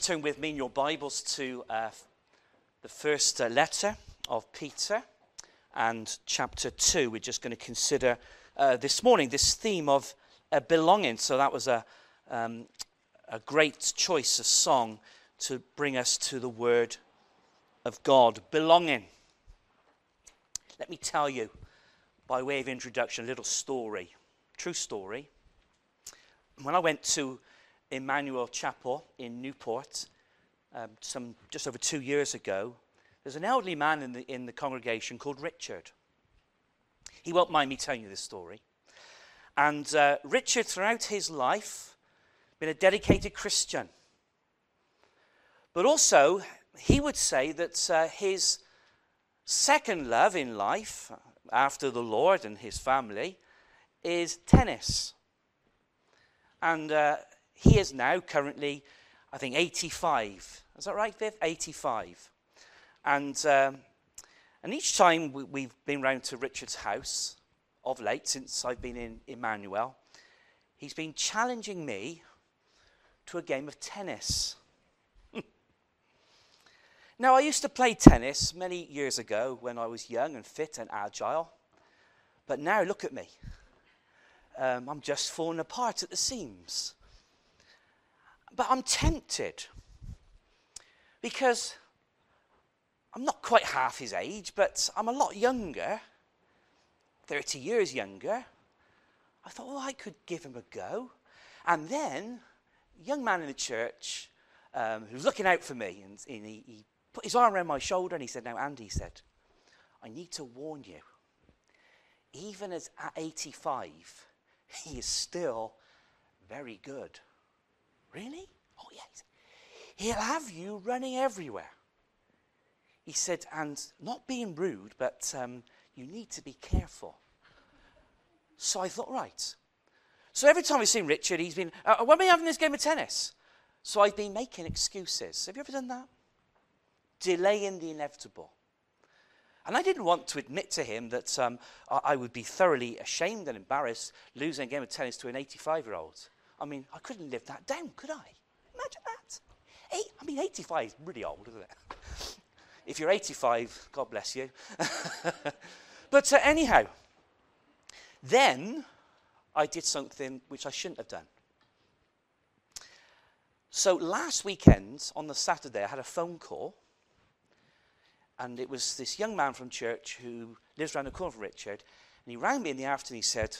Turn with me in your Bibles to uh, the first uh, letter of Peter and chapter 2. We're just going to consider uh, this morning this theme of uh, belonging. So that was a, um, a great choice, a song to bring us to the Word of God. Belonging. Let me tell you, by way of introduction, a little story, true story. When I went to Emmanuel Chapel in Newport um, some just over two years ago, there's an elderly man in the, in the congregation called Richard. He won't mind me telling you this story. And uh, Richard, throughout his life, been a dedicated Christian. But also, he would say that uh, his second love in life, after the Lord and his family, is tennis. And uh, he is now currently, I think, 85. Is that right, Viv? 85. And, um, and each time we, have been round to Richard's house of late, since I've been in Emmanuel, he's been challenging me to a game of tennis. now, I used to play tennis many years ago when I was young and fit and agile. But now, look at me. Um, I'm just falling apart at the seams. But I'm tempted because I'm not quite half his age, but I'm a lot younger, 30 years younger. I thought, well, I could give him a go. And then, young man in the church um, was looking out for me, and, and he, he put his arm around my shoulder and he said, Now, Andy, he said, I need to warn you, even as at 85, he is still very good. Really? Oh, yes. He'll have you running everywhere. He said, and not being rude, but um, you need to be careful. So I thought, right. So every time we've seen Richard, he's been, uh, when are we having this game of tennis? So I've been making excuses. Have you ever done that? Delaying the inevitable. And I didn't want to admit to him that um, I, I would be thoroughly ashamed and embarrassed losing a game of tennis to an 85 year old. I mean, I couldn't live that down, could I? Imagine that. Eight, I mean, 85 is really old, isn't it? if you're 85, God bless you. but uh, anyhow, then I did something which I shouldn't have done. So last weekend, on the Saturday, I had a phone call. And it was this young man from church who lives around the corner from Richard. And he rang me in the afternoon. He said,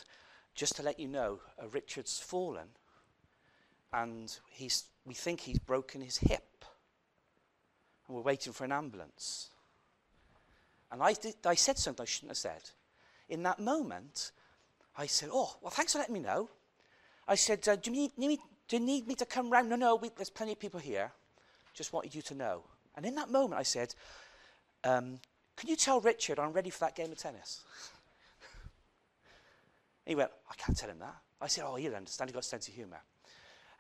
Just to let you know, uh, Richard's fallen and he's, we think he's broken his hip. And we're waiting for an ambulance. And I, did, I said something I shouldn't have said. In that moment, I said, Oh, well, thanks for letting me know. I said, uh, do, you need, need, do, you need, me to come round? No, no, we, there's plenty of people here. Just wanted you to know. And in that moment, I said, um, Can you tell Richard I'm ready for that game of tennis? he went, I can't tell him that. I said, Oh, he'll understand. He's got a sense of humour.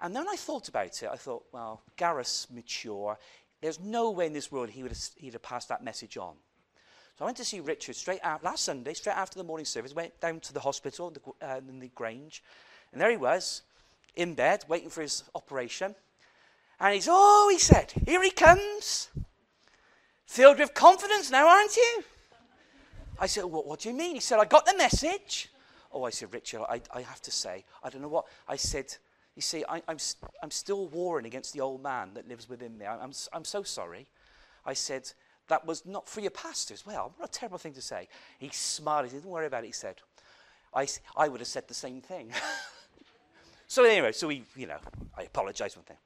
And then I thought about it. I thought, well, Gareth's mature. There's no way in this world he would have, he'd have passed that message on. So I went to see Richard straight out last Sunday, straight after the morning service. Went down to the hospital the, uh, in the Grange, and there he was, in bed, waiting for his operation. And he's, oh, he said, here he comes, filled with confidence now, aren't you? I said, what, what do you mean? He said, I got the message. Oh, I said, Richard, I, I have to say, I don't know what. I said, you see, I, am I'm, I'm still warring against the old man that lives within me. I, I'm, I'm so sorry. I said, that was not for your pastors. Well, what a terrible thing to say. He smiled. He didn't worry about it. He said, I, I would have said the same thing. so anyway, so we, you know, I apologized for thing.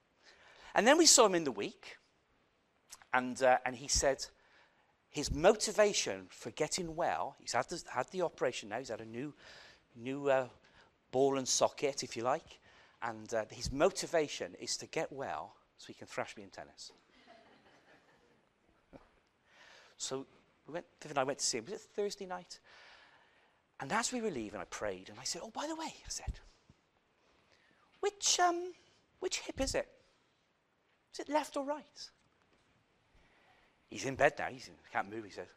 And then we saw him in the week, and, uh, and he said his motivation for getting well, he's had the, had the operation now, he's had a new, new uh, ball and socket, if you like. And uh, his motivation is to get well so he can thrash me in tennis. so we went, Viv and I went to see him. Was it Thursday night? And as we were leaving, I prayed and I said, Oh, by the way, I said, which, um, which hip is it? Is it left or right? He's in bed now. He can't move. He said,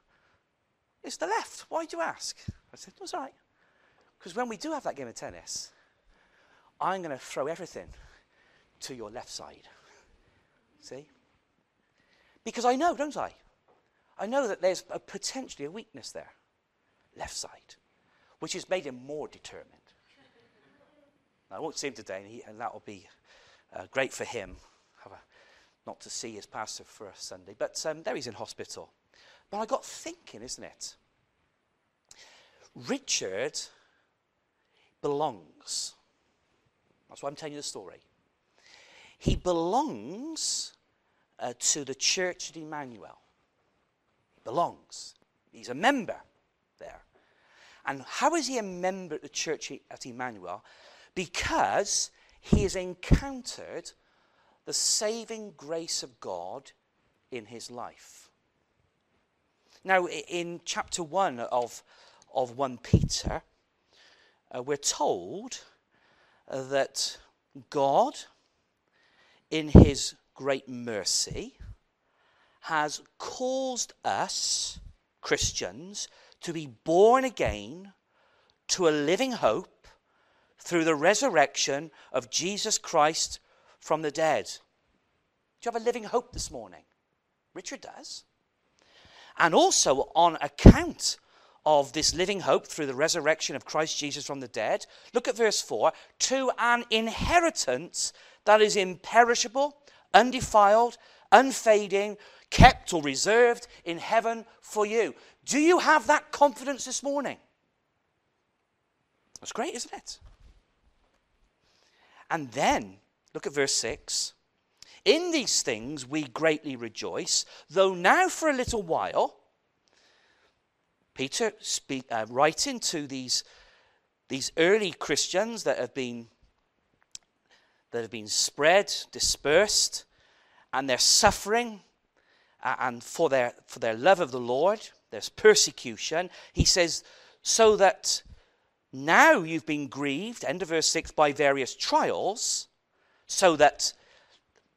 It's the left. Why do you ask? I said, That's all right. Because when we do have that game of tennis, I'm going to throw everything to your left side. See? Because I know, don't I? I know that there's a potentially a weakness there, left side, which has made him more determined. I won't see him today, and, and that will be uh, great for him. A, not to see his pastor for a Sunday, but um, there he's in hospital. But I got thinking, isn't it? Richard belongs. That's why I'm telling you the story. He belongs uh, to the church at Emmanuel. He belongs. He's a member there. And how is he a member at the church at Emmanuel? Because he has encountered the saving grace of God in his life. Now, in chapter 1 of, of 1 Peter, uh, we're told that God, in his great mercy, has caused us, Christians, to be born again to a living hope through the resurrection of Jesus Christ from the dead. Do you have a living hope this morning? Richard does. And also on account of this living hope through the resurrection of Christ Jesus from the dead. Look at verse 4 to an inheritance that is imperishable, undefiled, unfading, kept or reserved in heaven for you. Do you have that confidence this morning? That's great, isn't it? And then, look at verse 6. In these things we greatly rejoice, though now for a little while, Peter speak, uh, writing to these, these early Christians that have been that have been spread, dispersed, and they're suffering, uh, and for their for their love of the Lord, there's persecution. He says, so that now you've been grieved, end of verse 6, by various trials, so that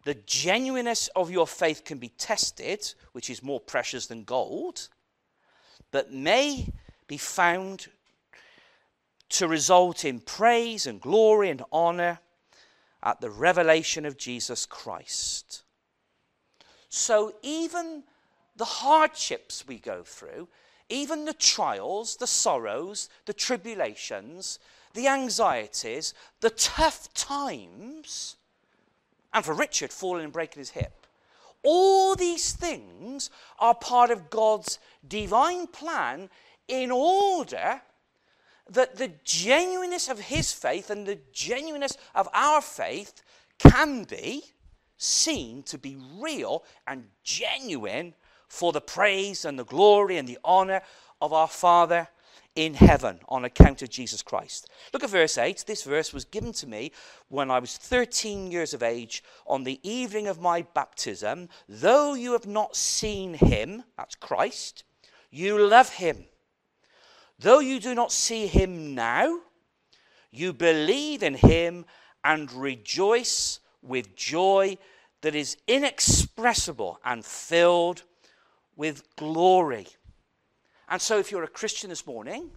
the genuineness of your faith can be tested, which is more precious than gold but may be found to result in praise and glory and honor at the revelation of Jesus Christ. So, even the hardships we go through, even the trials, the sorrows, the tribulations, the anxieties, the tough times, and for Richard falling and breaking his hip, all these things are part of God's divine plan in order that the genuineness of his faith and the genuineness of our faith can be seen to be real and genuine for the praise and the glory and the honor of our Father in heaven on account of Jesus Christ. Look at verse 8. This verse was given to me when I was 13 years of age on the evening of my baptism. Though you have not seen him, that's Christ, you love him. Though you do not see him now, you believe in him and rejoice with joy that is inexpressible and filled with glory and so, if you're a Christian this morning,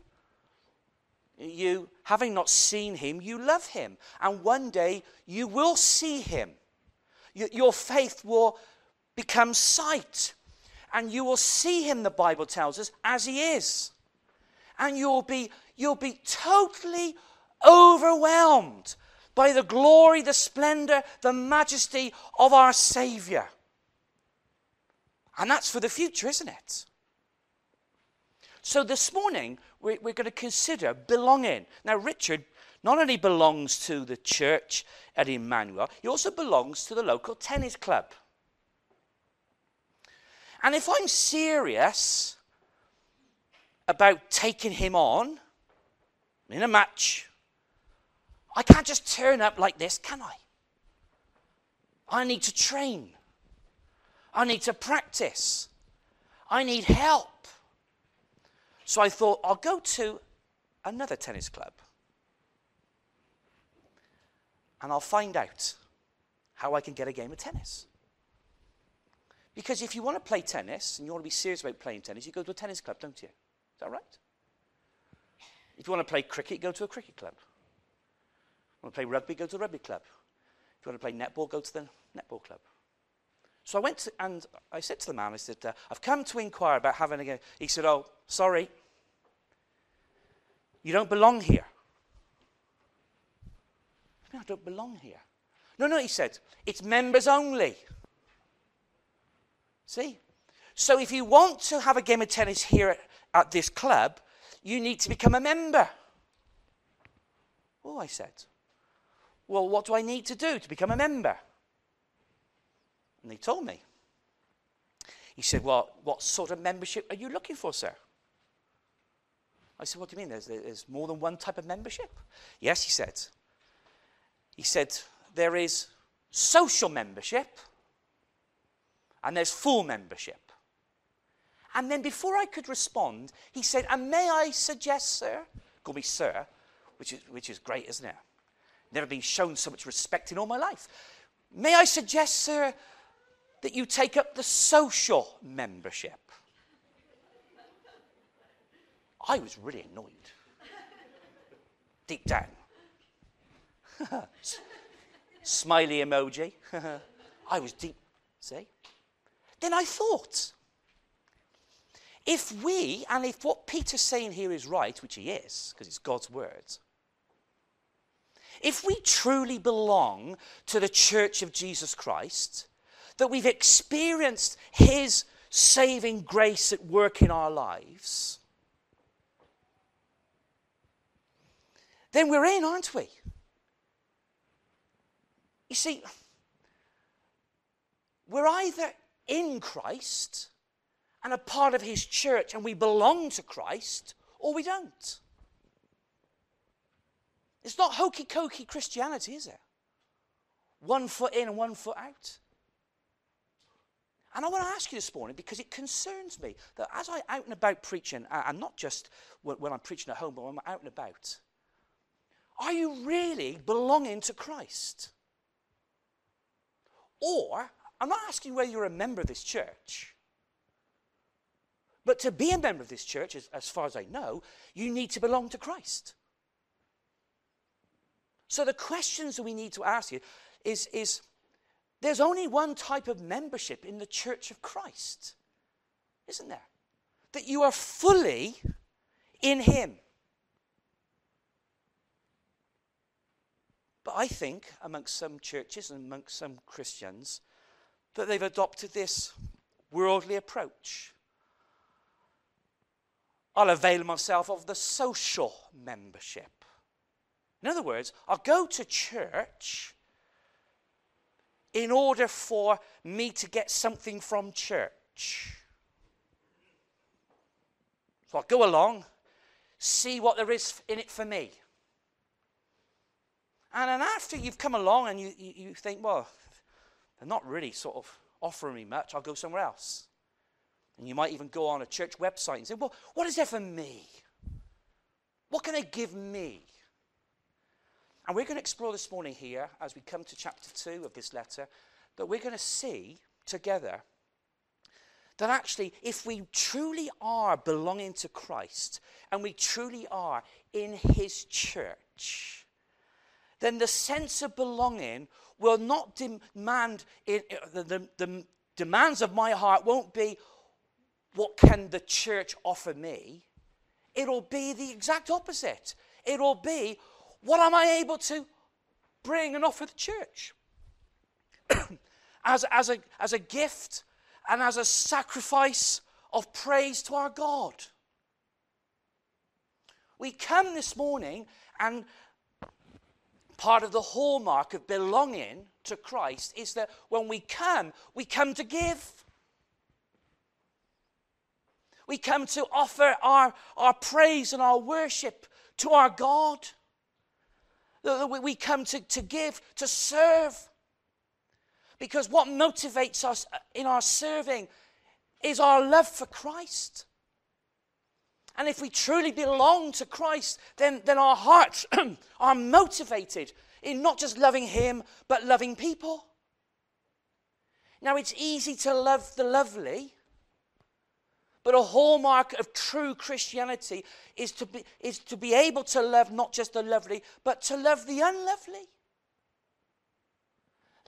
you, having not seen him, you love him. And one day you will see him. your faith will become sight. And you will see him, the Bible tells us, as he is. And you'll be, you'll be totally overwhelmed by the glory, the splendor, the majesty of our Savior. And that's for the future, isn't it? So this morning, we're, we're going to consider belonging. Now, Richard not only belongs to the church at Emmanuel, he also belongs to the local tennis club. And if I'm serious about taking him on in a match, I can't just turn up like this, can I? I need to train. I need to practice. I need help. So I thought, I'll go to another tennis club and I'll find out how I can get a game of tennis. Because if you want to play tennis and you want to be serious about playing tennis, you go to a tennis club, don't you? Is that right? If you want to play cricket, go to a cricket club. If you want to play rugby, go to a rugby club. If you want to play netball, go to the netball club. So I went to, and I said to the man, I said, uh, I've come to inquire about having a. Game. He said, Oh, sorry. You don't belong here. I, mean, I don't belong here. No, no, he said, it's members only. See? So if you want to have a game of tennis here at, at this club, you need to become a member. Oh, I said. Well, what do I need to do to become a member? And he told me. He said, Well, what sort of membership are you looking for, sir? I said, What do you mean? There's, there's more than one type of membership? Yes, he said. He said, There is social membership and there's full membership. And then before I could respond, he said, And may I suggest, sir? Call me sir, which is, which is great, isn't it? Never been shown so much respect in all my life. May I suggest, sir, that you take up the social membership? I was really annoyed. Deep down. Smiley emoji. I was deep, see? Then I thought, if we, and if what Peter's saying here is right, which he is, because it's God's word, if we truly belong to the church of Jesus Christ, that we've experienced his saving grace at work in our lives, then we're in, aren't we? You see, we're either in Christ and a part of his church and we belong to Christ, or we don't. It's not hokey cokey Christianity, is it? One foot in and one foot out. And I want to ask you this morning because it concerns me that as I out and about preaching, and not just when I'm preaching at home, but when I'm out and about, are you really belonging to Christ? Or, I'm not asking whether you're a member of this church, but to be a member of this church, as, as far as I know, you need to belong to Christ. So the questions that we need to ask you is, is there's only one type of membership in the church of Christ, isn't there? That you are fully in Him. But I think amongst some churches and amongst some Christians that they've adopted this worldly approach. I'll avail myself of the social membership. In other words, I'll go to church in order for me to get something from church. So I'll go along, see what there is in it for me. And then after you've come along and you, you, you think, well, they're not really sort of offering me much, I'll go somewhere else. And you might even go on a church website and say, well, what is there for me? What can they give me? And we're going to explore this morning here, as we come to chapter 2 of this letter, that we're going to see together that actually, if we truly are belonging to Christ and we truly are in His church, then the sense of belonging will not demand, it, the, the, the demands of my heart won't be, what can the church offer me? It'll be the exact opposite. It'll be, what am I able to bring and offer the church? as, as, a, as a gift and as a sacrifice of praise to our God. We come this morning and part of the hallmark of belonging to Christ is that when we come, we come to give. We come to offer our, our praise and our worship to our God. We come to, to give, to serve. Because what motivates us uh, in our serving is our love for Christ. And if we truly belong to Christ, then, then our hearts are motivated in not just loving Him, but loving people. Now, it's easy to love the lovely, but a hallmark of true Christianity is to be, is to be able to love not just the lovely, but to love the unlovely.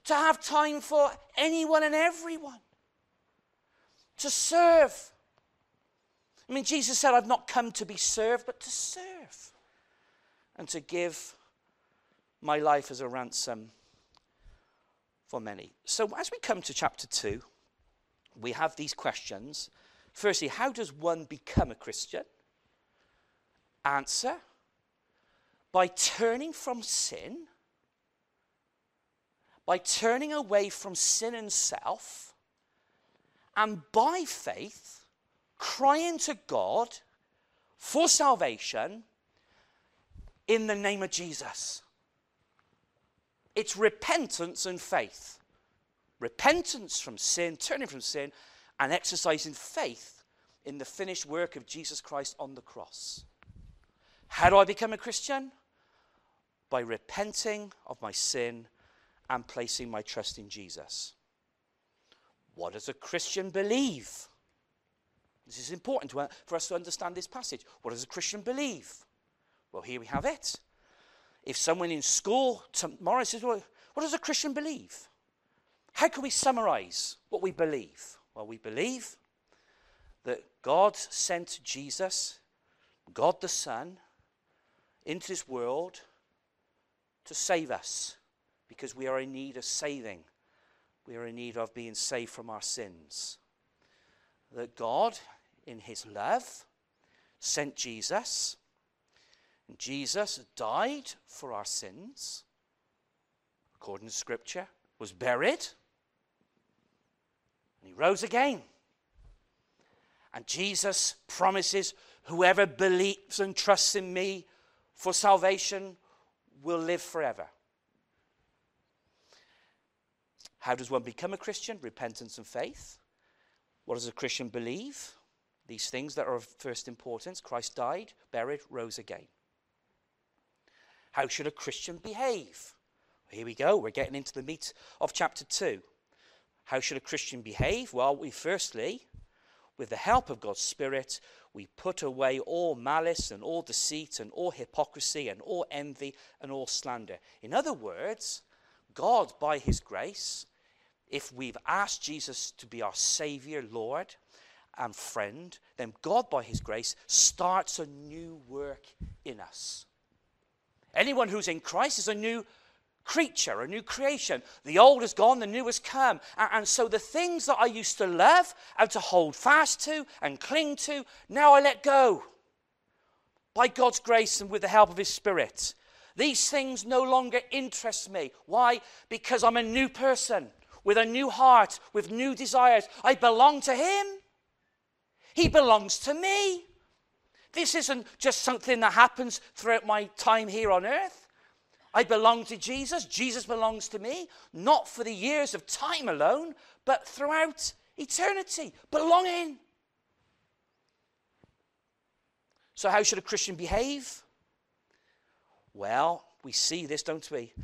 to have time for anyone and everyone, to serve. I mean, Jesus said, I've not come to be served, but to serve and to give my life as a ransom for many. So, as we come to chapter 2, we have these questions. Firstly, how does one become a Christian? Answer by turning from sin, by turning away from sin and self, and by faith, crying to God for salvation in the name of Jesus. It's repentance and faith. Repentance from sin, turning from sin, and exercising faith in the finished work of Jesus Christ on the cross. How do I become a Christian? By repenting of my sin and placing my trust in Jesus. What does a Christian believe? This is important to, uh, for us to understand this passage. What does a Christian believe? Well, here we have it. If someone in school tomorrow says, Well, what does a Christian believe? How can we summarize what we believe? Well, we believe that God sent Jesus, God the Son, into this world to save us because we are in need of saving. We are in need of being saved from our sins. That God, in His love, sent Jesus and Jesus died for our sins, according to Scripture, was buried, and he rose again. And Jesus promises whoever believes and trusts in me for salvation will live forever. How does one become a Christian? Repentance and faith. What does a Christian believe? These things that are of first importance Christ died, buried, rose again. How should a Christian behave? Here we go. We're getting into the meat of chapter 2. How should a Christian behave? Well, we firstly, with the help of God's Spirit, we put away all malice and all deceit and all hypocrisy and all envy and all slander. In other words, God, by His grace, if we've asked Jesus to be our Savior, Lord, and friend, then God, by His grace, starts a new work in us. Anyone who's in Christ is a new creature, a new creation. The old is gone, the new has come. And, and, so the things that I used to love and to hold fast to and cling to, now I let go. By God's grace and with the help of His Spirit. These things no longer interest me. Why? Because I'm a new person with a new heart, with new desires. I belong to Him, He belongs to me. This isn't just something that happens throughout my time here on earth. I belong to Jesus. Jesus belongs to me, not for the years of time alone, but throughout eternity. Belonging. So, how should a Christian behave? Well, we see this, don't we?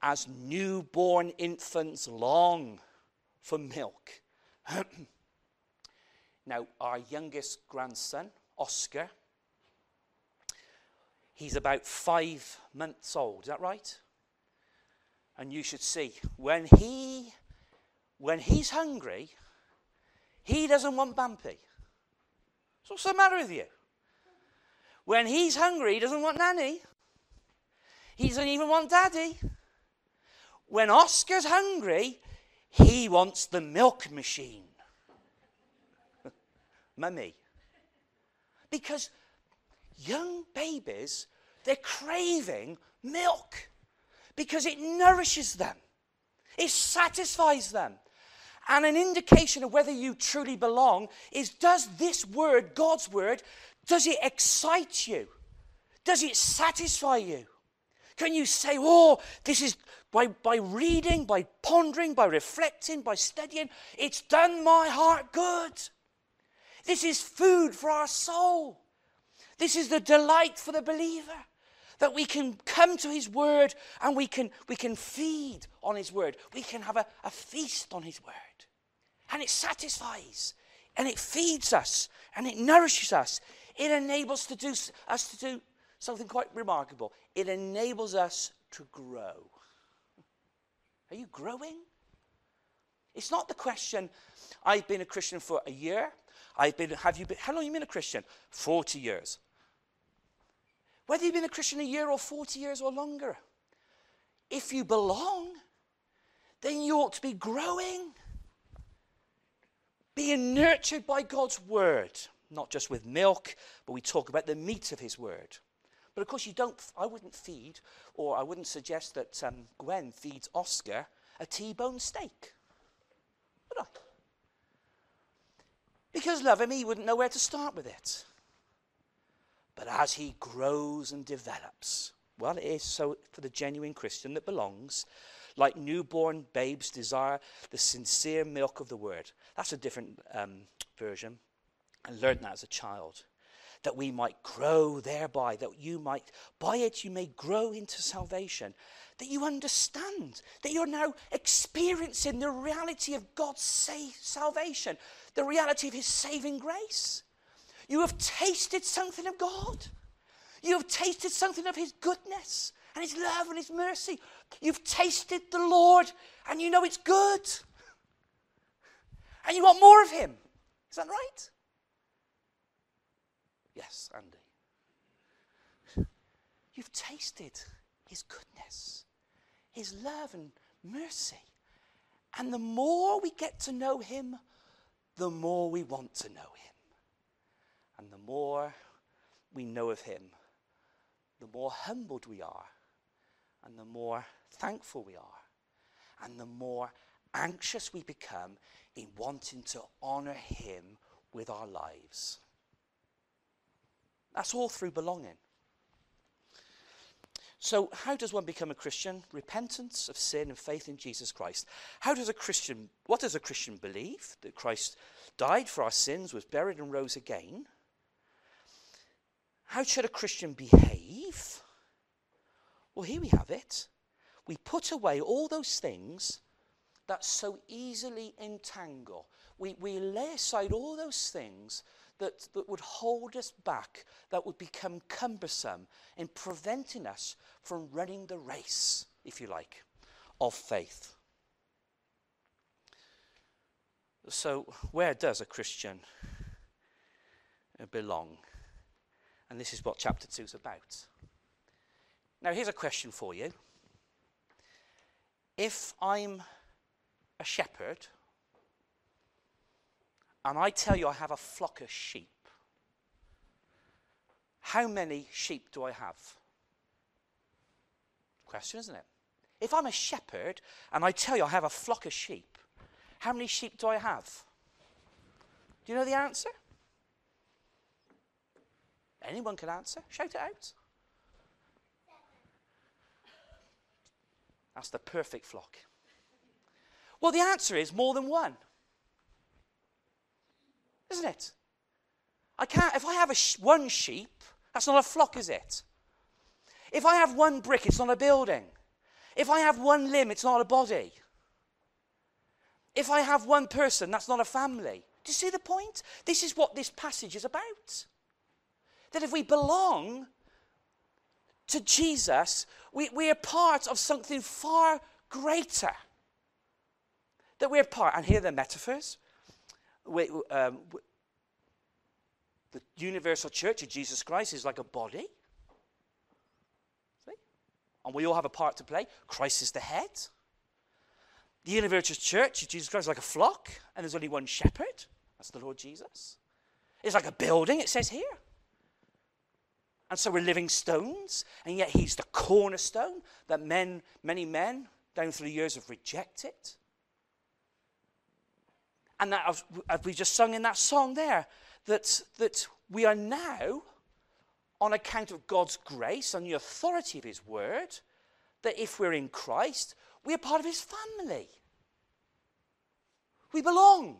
As newborn infants long for milk. now, our youngest grandson, Oscar, He's about five months old. Is that right? And you should see when he when he's hungry, he doesn't want Bampy. So what's the matter with you? When he's hungry, he doesn't want Nanny. He doesn't even want Daddy. When Oscar's hungry, he wants the milk machine. Mummy. Because young babies, they're craving milk because it nourishes them, it satisfies them. And an indication of whether you truly belong is does this word, God's word, does it excite you? Does it satisfy you? Can you say, oh, this is by, by reading, by pondering, by reflecting, by studying, it's done my heart good. This is food for our soul. This is the delight for the believer that we can come to his word and we can, we can feed on his word. We can have a, a feast on his word. And it satisfies and it feeds us and it nourishes us. It enables to do, us to do something quite remarkable. It enables us to grow. Are you growing? It's not the question, I've been a Christian for a year. I've been, have you been, how long have you been a Christian? 40 years. Whether you've been a Christian a year or 40 years or longer, if you belong, then you ought to be growing, being nurtured by God's word, not just with milk, but we talk about the meat of his word. But of course, you don't, I wouldn't feed, or I wouldn't suggest that um, Gwen feeds Oscar a T bone steak. Would I? Because love him, he wouldn't know where to start with it. But as he grows and develops, well, it is so for the genuine Christian that belongs, like newborn babes desire the sincere milk of the word. That's a different um, version. I learned that as a child that we might grow thereby, that you might, by it, you may grow into salvation. That you understand that you're now experiencing the reality of God's sa- salvation, the reality of His saving grace. You have tasted something of God. You have tasted something of His goodness and His love and His mercy. You've tasted the Lord and you know it's good. And you want more of Him. Is that right? Yes, Andy. You've tasted his goodness, his love and mercy. And the more we get to know him, the more we want to know him. And the more we know of him, the more humbled we are, and the more thankful we are, and the more anxious we become in wanting to honor him with our lives. That's all through belonging. So, how does one become a Christian? Repentance of sin and faith in Jesus Christ. How does a Christian, what does a Christian believe? That Christ died for our sins, was buried, and rose again. How should a Christian behave? Well, here we have it. We put away all those things that so easily entangle. We, we lay aside all those things that, that would hold us back, that would become cumbersome in preventing us from running the race, if you like, of faith. So, where does a Christian belong? And this is what chapter 2 is about. Now, here's a question for you. If I'm a shepherd, and I tell you I have a flock of sheep, how many sheep do I have? Question, isn't it? If I'm a shepherd and I tell you I have a flock of sheep, how many sheep do I have? Do you know the answer? Anyone can answer. Shout it out. That's the perfect flock. Well, the answer is more than one isn't it? I can't, if I have sh- one sheep, that's not a flock, is it? If I have one brick, it's not a building. If I have one limb, it's not a body. If I have one person, that's not a family. Do you see the point? This is what this passage is about. That if we belong to Jesus, we, we are part of something far greater. That we're part, and here are the metaphors we, um, the universal church of Jesus Christ is like a body. See? And we all have a part to play. Christ is the head. The universal church of Jesus Christ is like a flock, and there's only one shepherd. That's the Lord Jesus. It's like a building, it says here. And so we're living stones, and yet he's the cornerstone that men, many men down through the years have rejected. And that, we just sung in that song there, that, that we are now, on account of God's grace and the authority of His word, that if we're in Christ, we are part of His family. We belong.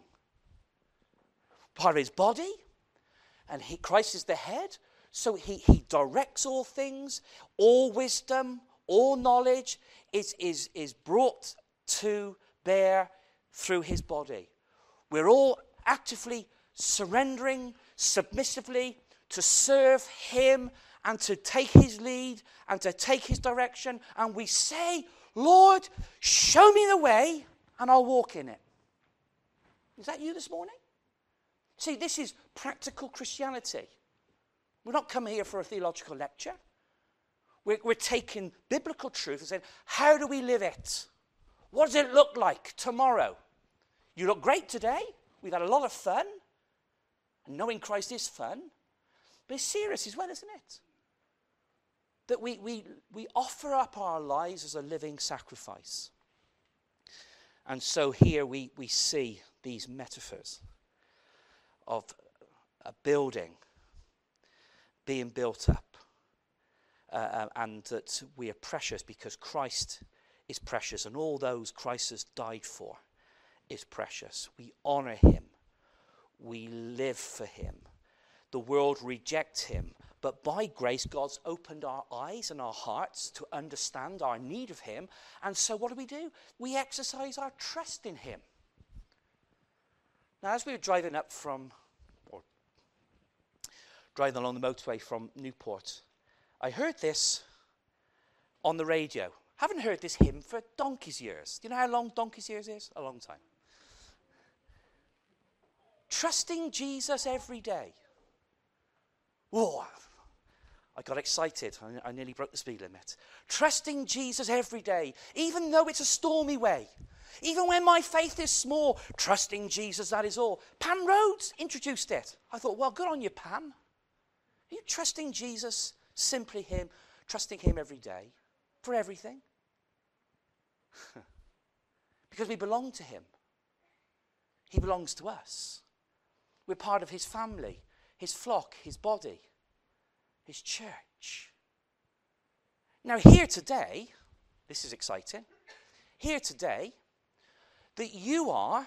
Part of His body, and he, Christ is the head, so he, he directs all things, all wisdom, all knowledge is, is, is brought to bear through His body. We're all actively surrendering submissively to serve Him and to take His lead and to take His direction. And we say, Lord, show me the way and I'll walk in it. Is that you this morning? See, this is practical Christianity. We're not coming here for a theological lecture. We're, we're taking biblical truth and saying, how do we live it? What does it look like tomorrow? You look great today. We've had a lot of fun. And knowing Christ is fun. But it's serious as well, isn't it? That we, we, we offer up our lives as a living sacrifice. And so here we, we see these metaphors of a building being built up. Uh, uh, and that we are precious because Christ is precious, and all those Christ has died for is precious. We honor him, we live for him. The world rejects him, but by grace, God's opened our eyes and our hearts to understand our need of him. And so, what do we do? We exercise our trust in him. Now, as we were driving up from driving along the motorway from Newport, I heard this on the radio. Haven't heard this hymn for donkey's years. Do you know how long donkey's years is? A long time. Trusting Jesus every day. Whoa, I got excited. I, I nearly broke the speed limit. Trusting Jesus every day, even though it's a stormy way. Even when my faith is small, trusting Jesus, that is all. Pam Rhodes introduced it. I thought, well, good on you, Pam. Are you trusting Jesus, simply Him, trusting Him every day for everything? because we belong to Him. He belongs to us. We're part of His family, His flock, His body, His church. Now, here today, this is exciting. Here today, that you are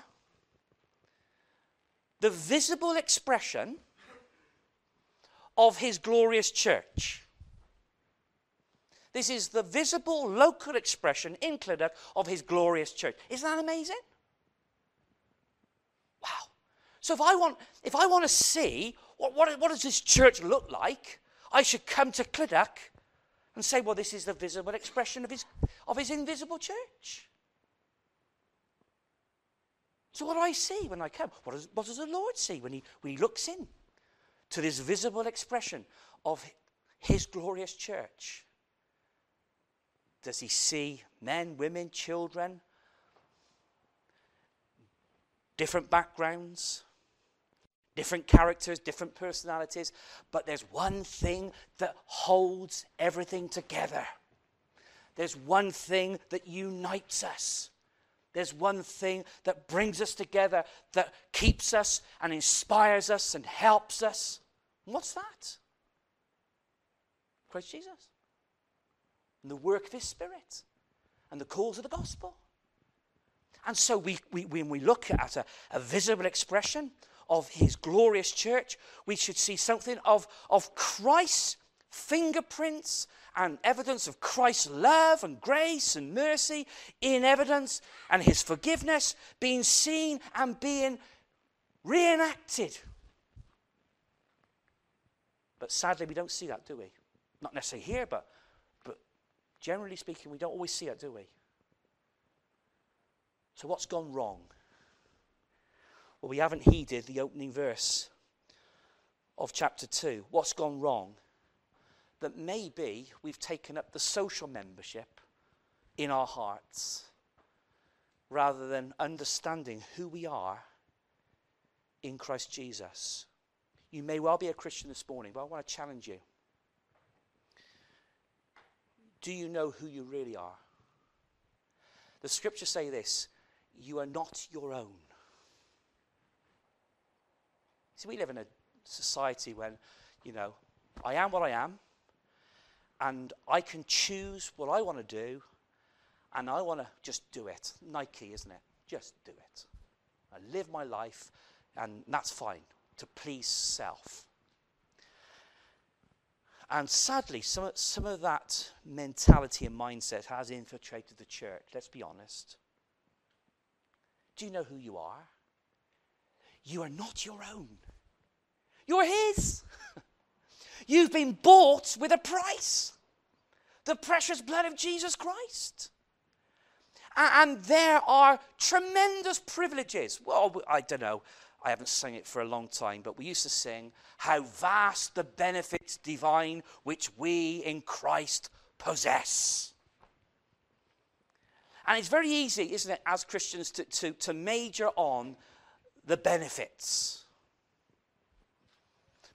the visible expression of his glorious church. This is the visible local expression in Clydach of his glorious church. Isn't that amazing? Wow. So if I want, if I want to see what, what, what does this church look like, I should come to Clydach and say, well, this is the visible expression of his, of his invisible church. So what do I see when I come? What does, what does the Lord see when he, when he looks in? To this visible expression of his glorious church? Does he see men, women, children, different backgrounds, different characters, different personalities? But there's one thing that holds everything together. There's one thing that unites us. There's one thing that brings us together, that keeps us and inspires us and helps us. What's that? Christ Jesus. And the work of his spirit. And the calls of the gospel. And so we, we, when we look at a, a visible expression of his glorious church, we should see something of, of Christ's fingerprints and evidence of Christ's love and grace and mercy in evidence and his forgiveness being seen and being reenacted but sadly, we don't see that, do we? Not necessarily here, but, but generally speaking, we don't always see it, do we? So, what's gone wrong? Well, we haven't heeded the opening verse of chapter 2. What's gone wrong? That maybe we've taken up the social membership in our hearts rather than understanding who we are in Christ Jesus. You may well be a Christian this morning, but I want to challenge you. Do you know who you really are? The scriptures say this you are not your own. See, we live in a society when, you know, I am what I am, and I can choose what I want to do, and I want to just do it. Nike, isn't it? Just do it. I live my life, and that's fine to please self. And sadly, some, some of that mentality and mindset has infiltrated the church, let's be honest. Do you know who you are? You are not your own, you're His. You've been bought with a price the precious blood of Jesus Christ. And there are tremendous privileges. Well, I don't know. I haven't sung it for a long time, but we used to sing, How vast the benefits divine which we in Christ possess. And it's very easy, isn't it, as Christians, to, to, to major on the benefits.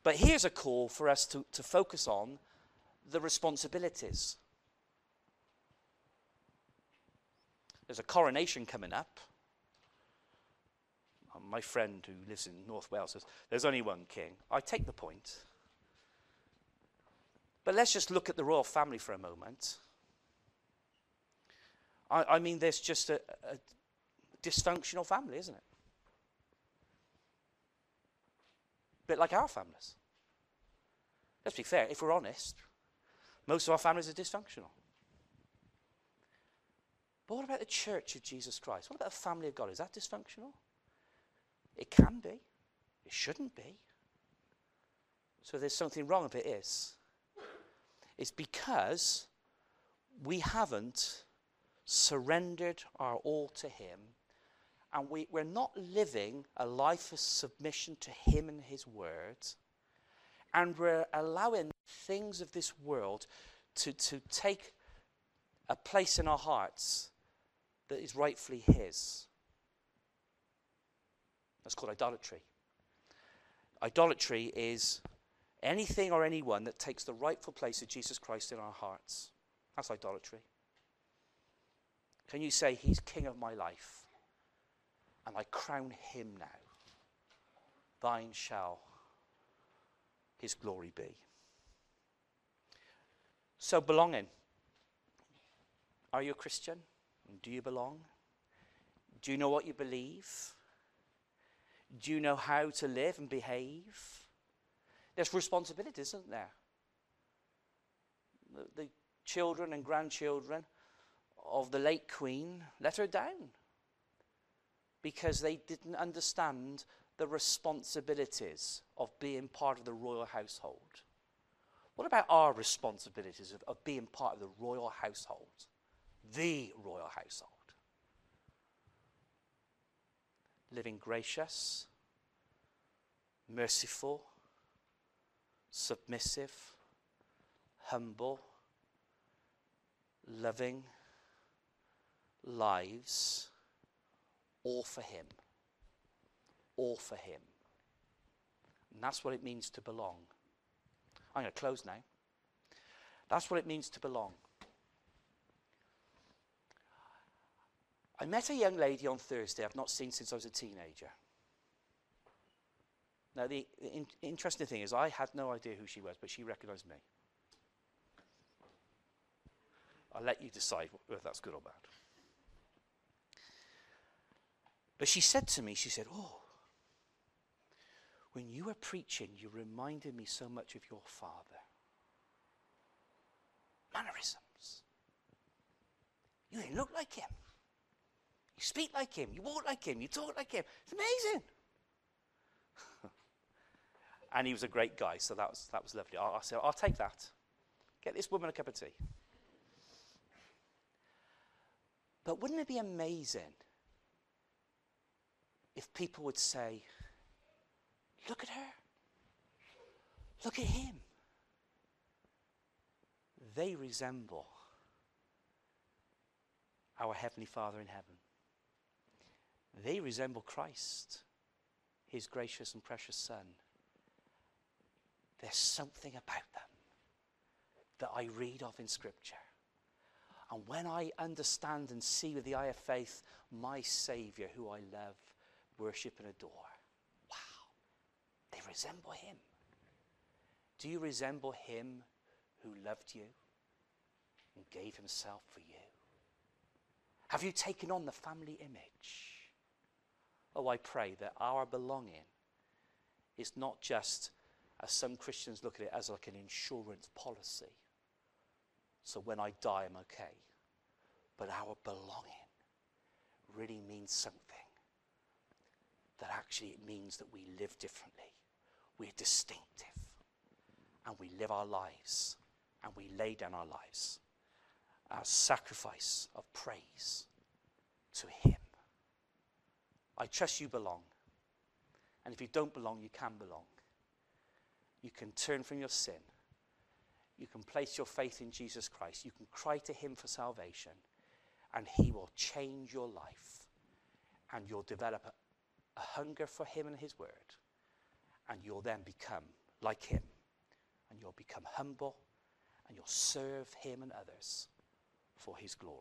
But here's a call for us to, to focus on the responsibilities. There's a coronation coming up. My friend who lives in North Wales says, There's only one king. I take the point. But let's just look at the royal family for a moment. I, I mean, there's just a, a dysfunctional family, isn't it? A bit like our families. Let's be fair, if we're honest, most of our families are dysfunctional. But what about the church of Jesus Christ? What about the family of God? Is that dysfunctional? It can be. It shouldn't be. So there's something wrong if it is. It's because we haven't surrendered our all to Him and we, we're not living a life of submission to Him and His Word, and we're allowing things of this world to, to take a place in our hearts that is rightfully His. That's called idolatry. Idolatry is anything or anyone that takes the rightful place of Jesus Christ in our hearts. That's idolatry. Can you say, He's King of my life, and I crown Him now? Thine shall His glory be. So, belonging. Are you a Christian? Do you belong? Do you know what you believe? Do you know how to live and behave? There's responsibility, isn't there? The, the children and grandchildren of the late Queen let her down because they didn't understand the responsibilities of being part of the royal household. What about our responsibilities of, of being part of the royal household? the royal household. Living gracious, merciful, submissive, humble, loving lives, all for Him. All for Him. And that's what it means to belong. I'm going to close now. That's what it means to belong. I met a young lady on Thursday I've not seen since I was a teenager. Now, the, the in, interesting thing is, I had no idea who she was, but she recognized me. I'll let you decide whether that's good or bad. But she said to me, she said, Oh, when you were preaching, you reminded me so much of your father. Mannerisms. You didn't look like him. You speak like him. You walk like him. You talk like him. It's amazing. and he was a great guy, so that was, that was lovely. I, I said, I'll take that. Get this woman a cup of tea. But wouldn't it be amazing if people would say, Look at her. Look at him. They resemble our Heavenly Father in heaven. They resemble Christ, his gracious and precious Son. There's something about them that I read of in Scripture. And when I understand and see with the eye of faith my Savior, who I love, worship, and adore, wow, they resemble Him. Do you resemble Him who loved you and gave Himself for you? Have you taken on the family image? Oh, I pray that our belonging is not just, as some Christians look at it, as like an insurance policy. So when I die, I'm okay. But our belonging really means something. That actually it means that we live differently. We're distinctive. And we live our lives. And we lay down our lives as sacrifice of praise to Him. I trust you belong. And if you don't belong, you can belong. You can turn from your sin. You can place your faith in Jesus Christ. You can cry to Him for salvation, and He will change your life. And you'll develop a, a hunger for Him and His Word. And you'll then become like Him. And you'll become humble, and you'll serve Him and others for His glory.